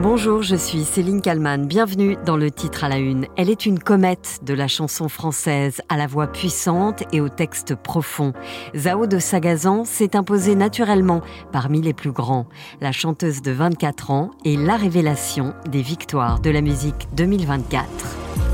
Bonjour, je suis Céline Kalman. Bienvenue dans le titre à la une. Elle est une comète de la chanson française, à la voix puissante et au texte profond. Zao de Sagazan s'est imposée naturellement parmi les plus grands. La chanteuse de 24 ans est la révélation des victoires de la musique 2024.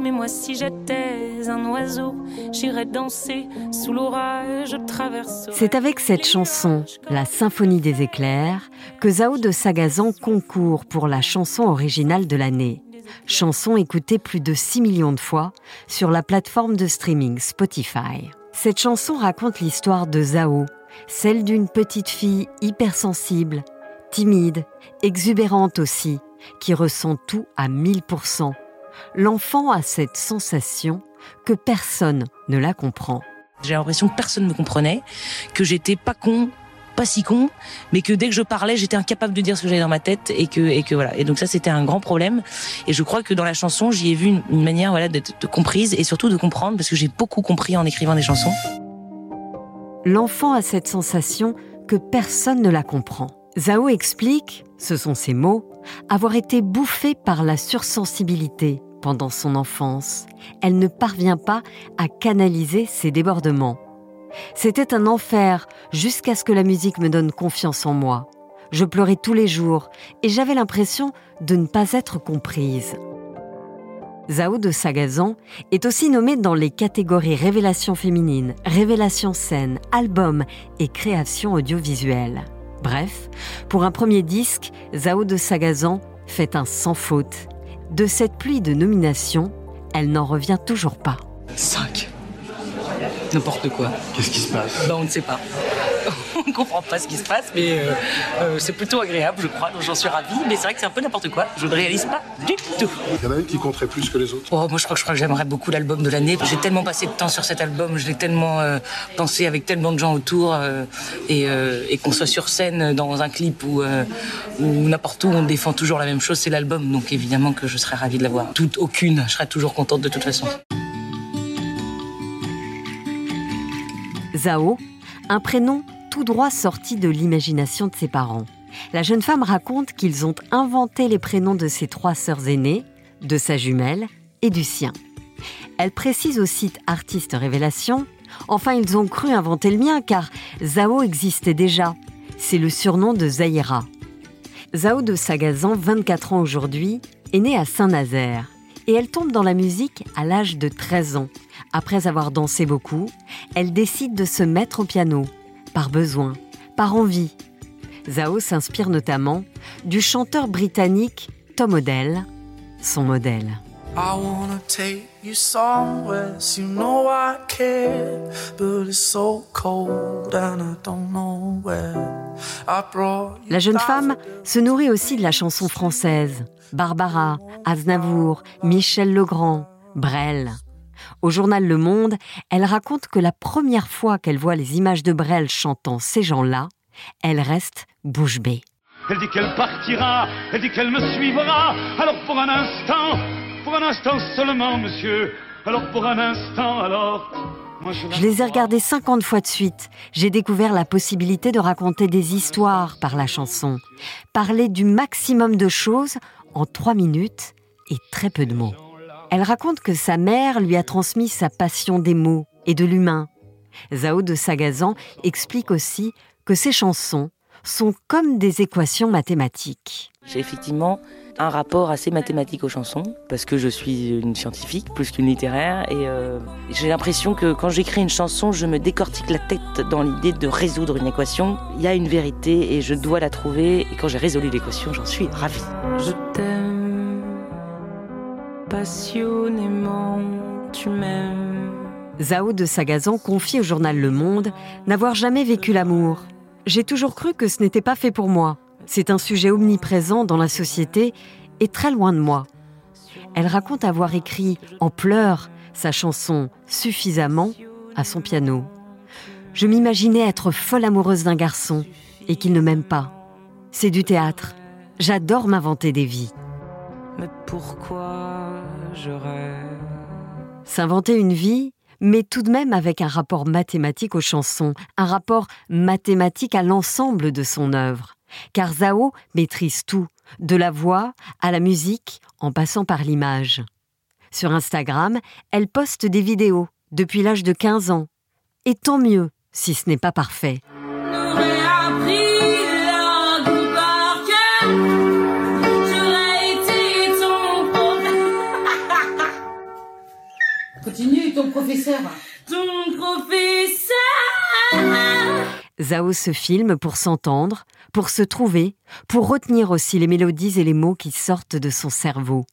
Mais moi si j'étais un oiseau, j'irais danser sous l'orage, traverse. C'est avec cette chanson, La Symphonie des éclairs, que Zao de Sagazan concourt pour la chanson originale de l'année. Chanson écoutée plus de 6 millions de fois sur la plateforme de streaming Spotify. Cette chanson raconte l'histoire de Zao, celle d'une petite fille hypersensible, timide, exubérante aussi, qui ressent tout à 1000% l'enfant a cette sensation que personne ne la comprend. J'ai l'impression que personne ne me comprenait, que j'étais pas con, pas si con, mais que dès que je parlais, j'étais incapable de dire ce que j'avais dans ma tête et que et que voilà. Et donc ça, c'était un grand problème. Et je crois que dans la chanson, j'y ai vu une, manière voilà d'être comprise et surtout de comprendre parce que j'ai beaucoup compris en écrivant des chansons. L'enfant a cette sensation que personne ne la comprend. Zao explique, ce sont ses mots, avoir été bouffé par la sursensibilité pendant son enfance. Elle ne parvient pas à canaliser ses débordements. C'était un enfer jusqu'à ce que la musique me donne confiance en moi. Je pleurais tous les jours et j'avais l'impression de ne pas être comprise. Zao de Sagazan est aussi nommée dans les catégories révélation féminine, révélation scène, album et création audiovisuelle. Bref, pour un premier disque, Zao de Sagazan fait un sans faute. De cette pluie de nominations, elle n'en revient toujours pas. 5. N'importe quoi. Qu'est-ce qui se passe? Ben, On ne sait pas. on ne comprend pas ce qui se passe, mais euh, euh, c'est plutôt agréable, je crois, donc j'en suis ravie. Mais c'est vrai que c'est un peu n'importe quoi. Je ne réalise pas du tout. Il y en a une qui compterait plus que les autres oh, Moi, je crois, je crois que j'aimerais beaucoup l'album de l'année. J'ai tellement passé de temps sur cet album, je l'ai tellement euh, pensé avec tellement de gens autour, et, qu'on soit sur scène dans un clip ou, n'importe où, on défend toujours la même chose, c'est l'album. Donc évidemment que je serais ravie de l'avoir. Toute, aucune, je serais toujours contente de toute façon. Zao, un prénom tout droit sorti de l'imagination de ses parents. La jeune femme raconte qu'ils ont inventé les prénoms de ses trois sœurs aînées, de sa jumelle et du sien. Elle précise au site Artiste Révélation Enfin, ils ont cru inventer le mien car Zao existait déjà. C'est le surnom de Zahira. Zao de Sagazan, 24 ans aujourd'hui, est née à Saint-Nazaire et elle tombe dans la musique à l'âge de 13 ans. Après avoir dansé beaucoup, elle décide de se mettre au piano par besoin, par envie. Zao s'inspire notamment du chanteur britannique Tom Odell, son modèle. La jeune femme se nourrit aussi de la chanson française. Barbara, Aznavour, Michel Legrand, Brel. Au journal Le Monde, elle raconte que la première fois qu'elle voit les images de Brel chantant ces gens-là, elle reste bouche bée. Elle dit qu'elle partira, elle dit qu'elle me suivra. Alors pour un instant, pour un instant seulement, monsieur. Alors pour un instant, alors. je, je les ai regardés 50 fois de suite. J'ai découvert la possibilité de raconter des histoires par la chanson. Parler du maximum de choses en trois minutes et très peu de mots. Elle raconte que sa mère lui a transmis sa passion des mots et de l'humain. Zao de Sagazan explique aussi que ses chansons sont comme des équations mathématiques. J'ai effectivement un rapport assez mathématique aux chansons, parce que je suis une scientifique plus qu'une littéraire, et euh, j'ai l'impression que quand j'écris une chanson, je me décortique la tête dans l'idée de résoudre une équation. Il y a une vérité et je dois la trouver, et quand j'ai résolu l'équation, j'en suis ravie. Je passionnément tu m'aimes. Zao de Sagazan confie au journal Le Monde n'avoir jamais vécu l'amour. J'ai toujours cru que ce n'était pas fait pour moi. C'est un sujet omniprésent dans la société et très loin de moi. Elle raconte avoir écrit en pleurs sa chanson suffisamment à son piano. Je m'imaginais être folle amoureuse d'un garçon et qu'il ne m'aime pas. C'est du théâtre. J'adore m'inventer des vies. Mais pourquoi je rêve S'inventer une vie, mais tout de même avec un rapport mathématique aux chansons, un rapport mathématique à l'ensemble de son œuvre. Car Zao maîtrise tout, de la voix à la musique, en passant par l'image. Sur Instagram, elle poste des vidéos depuis l'âge de 15 ans. Et tant mieux si ce n'est pas parfait. Professeur. Ton professeur Zao se filme pour s'entendre, pour se trouver, pour retenir aussi les mélodies et les mots qui sortent de son cerveau.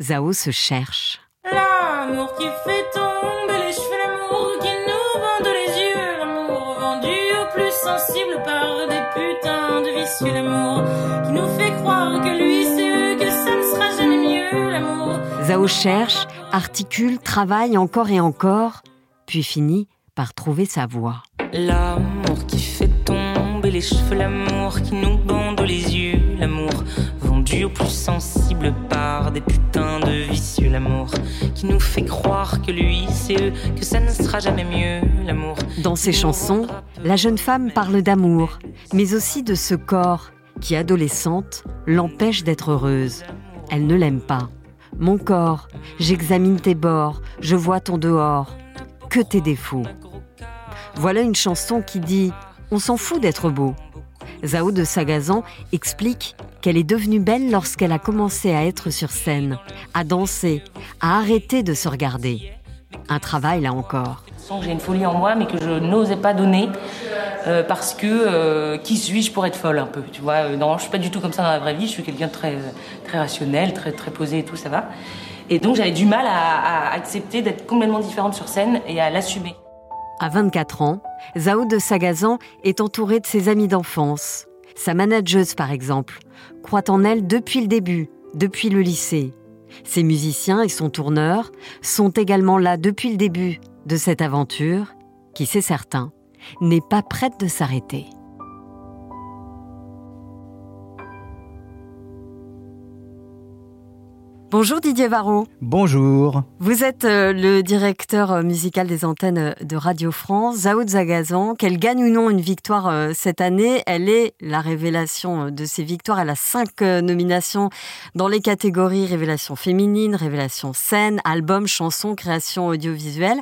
Zao se cherche. L'amour qui fait tomber les cheveux, l'amour qui nous bande les yeux, l'amour vendu au plus sensible par des putains de vicieux, l'amour qui nous fait croire que lui c'est eux, que ça ne sera jamais mieux, l'amour. Zao cherche, articule, travaille encore et encore, puis finit par trouver sa voix. L'amour qui fait tomber les cheveux, l'amour qui nous bande les yeux, l'amour vendu au plus sensible par des putains de vicieux, l'amour qui nous fait croire que lui c'est eux, que ça ne sera jamais mieux, l'amour. Dans ses chansons, la jeune femme parle d'amour, mais aussi de ce corps qui, adolescente, l'empêche d'être heureuse. Elle ne l'aime pas. Mon corps, j'examine tes bords, je vois ton dehors, que tes défauts. Voilà une chanson qui dit On s'en fout d'être beau. Zao de Sagazan explique qu'elle est devenue belle lorsqu'elle a commencé à être sur scène, à danser, à arrêter de se regarder. Un travail là encore. J'ai une folie en moi, mais que je n'osais pas donner euh, parce que euh, qui suis-je pour être folle un peu, tu vois? Je suis pas du tout comme ça dans la vraie vie. Je suis quelqu'un de très très rationnel, très très posé et tout, ça va. Et donc j'avais du mal à, à accepter d'être complètement différente sur scène et à l'assumer. À 24 ans, Zao de Sagazan est entourée de ses amis d'enfance. Sa manageuse, par exemple, croit en elle depuis le début, depuis le lycée. Ses musiciens et son tourneur sont également là depuis le début de cette aventure qui, c'est certain, n'est pas prête de s'arrêter. Bonjour Didier Varro. Bonjour. Vous êtes euh, le directeur euh, musical des antennes euh, de Radio France, Zao Zagazan. Qu'elle gagne ou non une victoire cette année, elle est la révélation de ces victoires. Elle a cinq nominations dans les catégories révélation féminine, révélation scène, album, chanson, création audiovisuelle.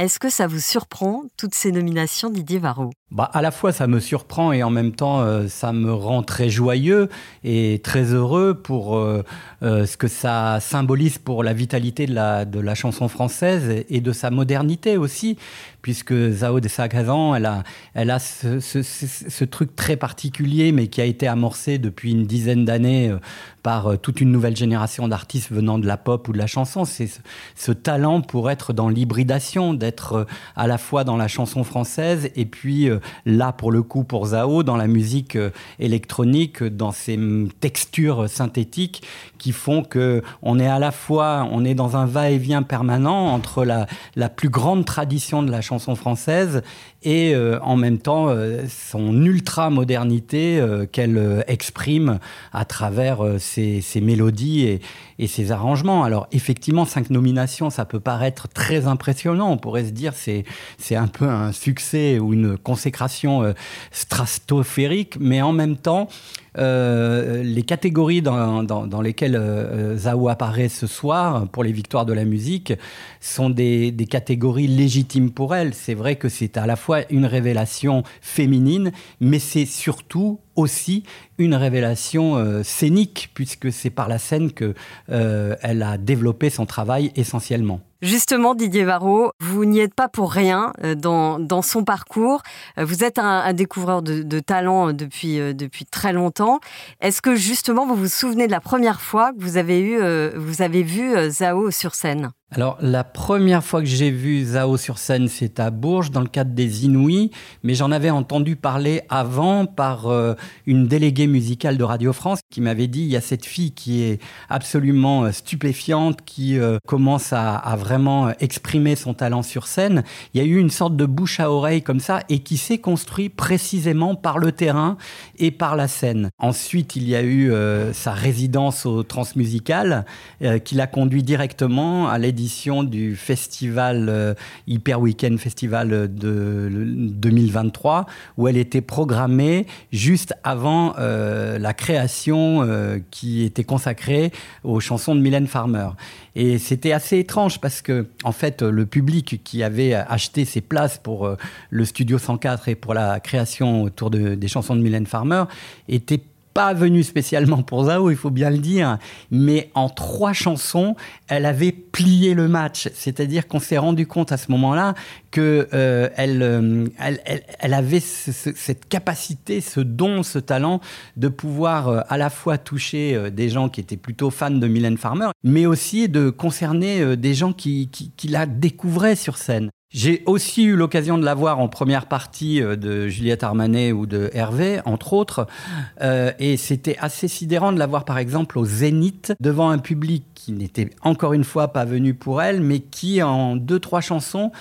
Est-ce que ça vous surprend, toutes ces nominations, Didier Varro? Bah, À la fois, ça me surprend et en même temps, euh, ça me rend très joyeux et très heureux pour euh, euh, ce que ça symbolise pour la vitalité de la, de la chanson française et de sa modernité aussi, puisque Zao de Sagazan, elle a, elle a ce, ce, truc très particulier, mais qui a été amorcé depuis une dizaine d'années par toute une nouvelle génération d'artistes venant de la pop ou de la chanson. C'est ce, talent pour être dans l'hybridation, à la fois dans la chanson française et puis là, pour le coup, pour Zao, dans la musique électronique, dans ces textures synthétiques qui font que on est à la fois, on est dans un va-et-vient permanent entre la, la plus grande tradition de la chanson française et euh, en même temps euh, son ultra modernité euh, qu'elle euh, exprime à travers euh, ses, ses, mélodies et, et, ses arrangements. Alors effectivement, cinq nominations, ça peut paraître très impressionnant. On pourrait se dire c'est c'est un peu un succès ou une consécration euh, stratosphérique, mais en même temps, euh, les catégories dans, dans, lesquelles euh, Zao apparaît ce soir pour les victoires de la musique sont des, des catégories légitimes pour elle. C'est vrai que c'est à la fois une révélation féminine, mais c'est surtout aussi une révélation euh, scénique, puisque c'est par la scène qu'elle euh, a développé son travail essentiellement. Justement, Didier Varro, vous n'y êtes pas pour rien euh, dans, son parcours. Vous êtes un, découvreur de, de talent depuis, très longtemps. Est-ce que justement vous vous souvenez de la première fois que vous avez, vous avez vu Zao sur scène? Alors, la première fois que j'ai vu Zao sur scène, c'est à Bourges, dans le cadre des Inouïs, mais j'en avais entendu parler avant par euh, une déléguée musicale de Radio France qui m'avait dit il y a cette fille qui est absolument euh, stupéfiante, qui euh, commence à, vraiment exprimer son talent sur scène. Il y a eu une sorte de bouche à oreille comme ça et qui s'est construit précisément par le terrain et par la scène. Ensuite, il y a eu sa résidence au Transmusical qui l'a conduit directement à l'édition du festival euh, Hyper Weekend Festival de 2023 où elle était programmée juste avant euh, la création euh, qui était consacrée aux chansons de Mylène Farmer. Et c'était assez étrange parce que, en fait, le public qui avait acheté ses places pour le Studio 104 et pour la création autour de, des chansons de Mylène Farmer était pas venu spécialement pour Zao, il faut bien le dire, mais en trois chansons, elle avait plié le match. C'est-à-dire qu'on s'est rendu compte à ce moment-là que euh, elle, euh, elle, elle, avait cette capacité, ce don, ce talent de pouvoir euh, à la fois toucher des gens qui étaient plutôt fans de Mylène Farmer, mais aussi de concerner des gens qui, qui, qui la découvraient sur scène. J'ai aussi eu l'occasion de la voir en première partie euh, de Juliette Armanet ou de Hervé, entre autres. Euh, et c'était assez sidérant de la voir, par exemple, au Zénith, devant un public qui n'était encore une fois pas venu pour elle, mais qui, en deux, trois chansons,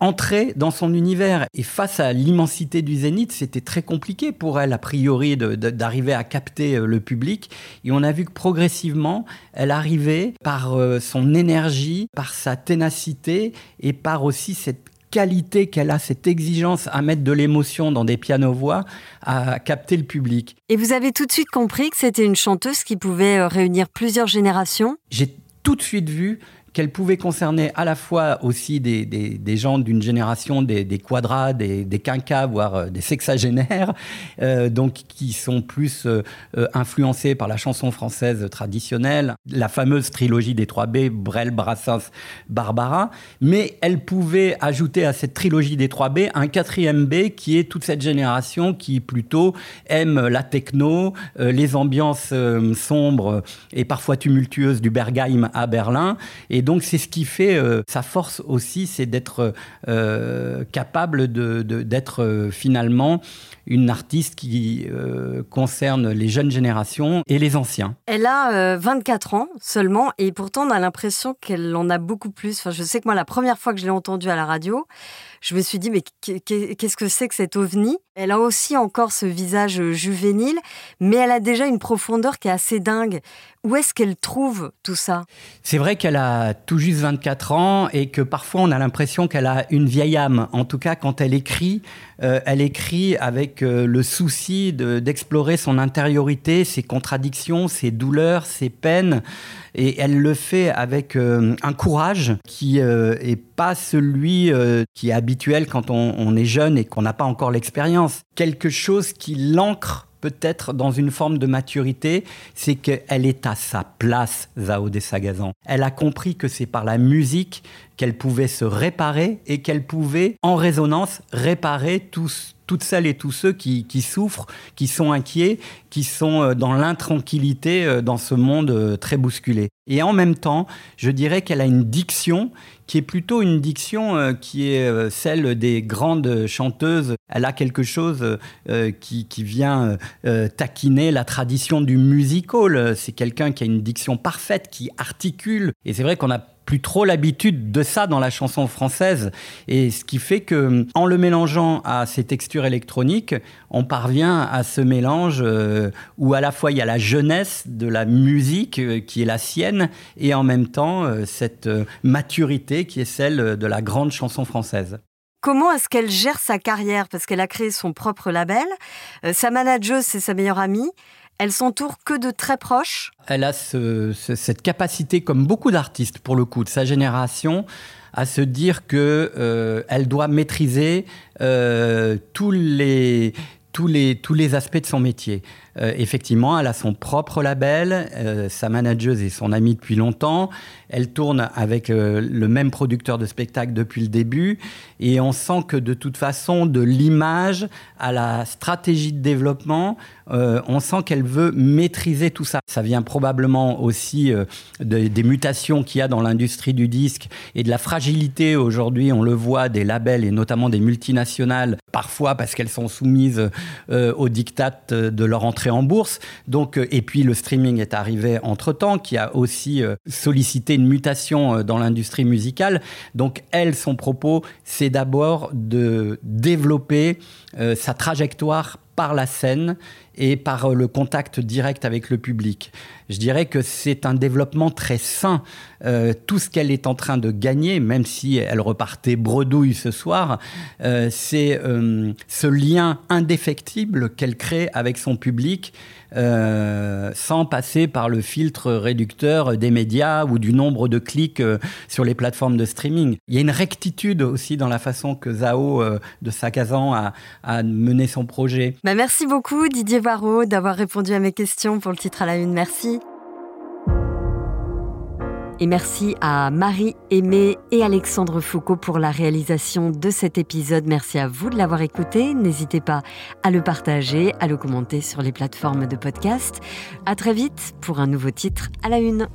entrer dans son univers. Et face à l'immensité du zénith, c'était très compliqué pour elle, a priori, d'arriver à capter euh, le public. Et on a vu que progressivement, elle arrivait par euh, son énergie, par sa ténacité et par aussi cette qualité qu'elle a, cette exigence à mettre de l'émotion dans des pianos-voix, à capter le public. Et vous avez tout de suite compris que c'était une chanteuse qui pouvait euh, réunir plusieurs générations? J'ai tout de suite vu qu'elle pouvait concerner à la fois aussi des, gens d'une génération, des, des quadras, des, des quinquas, voire euh, des sexagénaires, euh, donc qui sont plus euh, influencés par la chanson française traditionnelle, la fameuse trilogie des 3B, Brel, Brassens, Barbara, mais elle pouvait ajouter à cette trilogie des 3B un quatrième B qui est toute cette génération qui plutôt aime la techno, les ambiances sombres et parfois tumultueuses du Bergheim à Berlin, et et donc, c'est ce qui fait euh, sa force aussi, c'est d'être euh, capable de, d'être euh, finalement une artiste qui euh, concerne les jeunes générations et les anciens. Elle a 24 ans seulement et pourtant on a l'impression qu'elle en a beaucoup plus. Je sais que moi, la première fois que je l'ai entendue à la radio, je me suis dit, mais qu'est-ce que c'est que cet ovni? Elle a aussi encore ce visage juvénile, mais elle a déjà une profondeur qui est assez dingue. Où est-ce qu'elle trouve tout ça? C'est vrai qu'elle a tout juste 24 ans et que parfois on a l'impression qu'elle a une vieille âme. En tout cas, quand elle écrit, euh, elle écrit avec euh, le souci d'explorer son intériorité, ses contradictions, ses douleurs, ses peines et elle le fait avec euh, un courage qui euh, est pas celui euh, qui est habituel quand on, est jeune et qu'on n'a pas encore l'expérience. Quelque chose qui l'ancre peut-être dans une forme de maturité, c'est qu'elle est à sa place, Zao des. Elle a compris que c'est par la musique qu'elle pouvait se réparer et qu'elle pouvait, en résonance, réparer tous toutes celles et tous ceux qui, souffrent, qui sont inquiets, qui sont euh, dans l'intranquillité euh, dans ce monde euh, très bousculé. Et en même temps, je dirais qu'elle a une diction qui est plutôt une diction qui est celle des grandes chanteuses. Elle a quelque chose qui, qui vient taquiner la tradition du musical. C'est quelqu'un qui a une diction parfaite, qui articule. Et c'est vrai qu'on a plus trop l'habitude de ça dans la chanson française. Et ce qui fait que, en le mélangeant à ces textures électroniques, on parvient à ce mélange euh, où à la fois il y a la jeunesse de la musique euh, qui est la sienne et en même temps euh, cette maturité qui est celle de la grande chanson française. Comment est-ce qu'elle gère sa carrière? Parce qu'elle a créé son propre label. Sa manageuse, c'est sa meilleure amie. Elle s'entoure que de très proches. Elle a ce, ce, cette capacité, comme beaucoup d'artistes pour le coup, de sa génération, à se dire que euh, doit maîtriser euh, tous les aspects de son métier. Euh, effectivement, elle a son propre label, euh, sa manageuse est son amie depuis longtemps. Elle tourne avec euh, le même producteur de spectacle depuis le début. Et on sent que de toute façon, de l'image à la stratégie de développement, on sent qu'elle veut maîtriser tout ça. Ça vient probablement aussi des mutations qu'il y a dans l'industrie du disque et de la fragilité aujourd'hui, on le voit, des labels et notamment des multinationales, parfois parce qu'elles sont soumises aux dictats de leur en bourse. Donc, euh, et puis le streaming est arrivé entre-temps, qui a aussi euh, sollicité une mutation euh, dans l'industrie musicale. Donc, elle, son propos, c'est d'abord de développer sa trajectoire par la scène et par le contact direct avec le public. Je dirais que c'est un développement très sain. tout ce qu'elle est en train de gagner, même si elle repartait bredouille ce soir, c'est ce lien indéfectible qu'elle crée avec son public euh, sans passer par le filtre réducteur des médias ou du nombre de clics euh, sur les plateformes de streaming. Il y a une rectitude aussi dans la façon que Zao euh, de Sakazan a, a, mené son projet. Bah merci beaucoup Didier D'avoir répondu à mes questions pour le titre à la une. Merci. Et merci à Marie Aimé et Alexandre Foucault pour la réalisation de cet épisode. Merci à vous de l'avoir écouté. N'hésitez pas à le partager, à le commenter sur les plateformes de podcast. À très vite pour un nouveau titre à la une.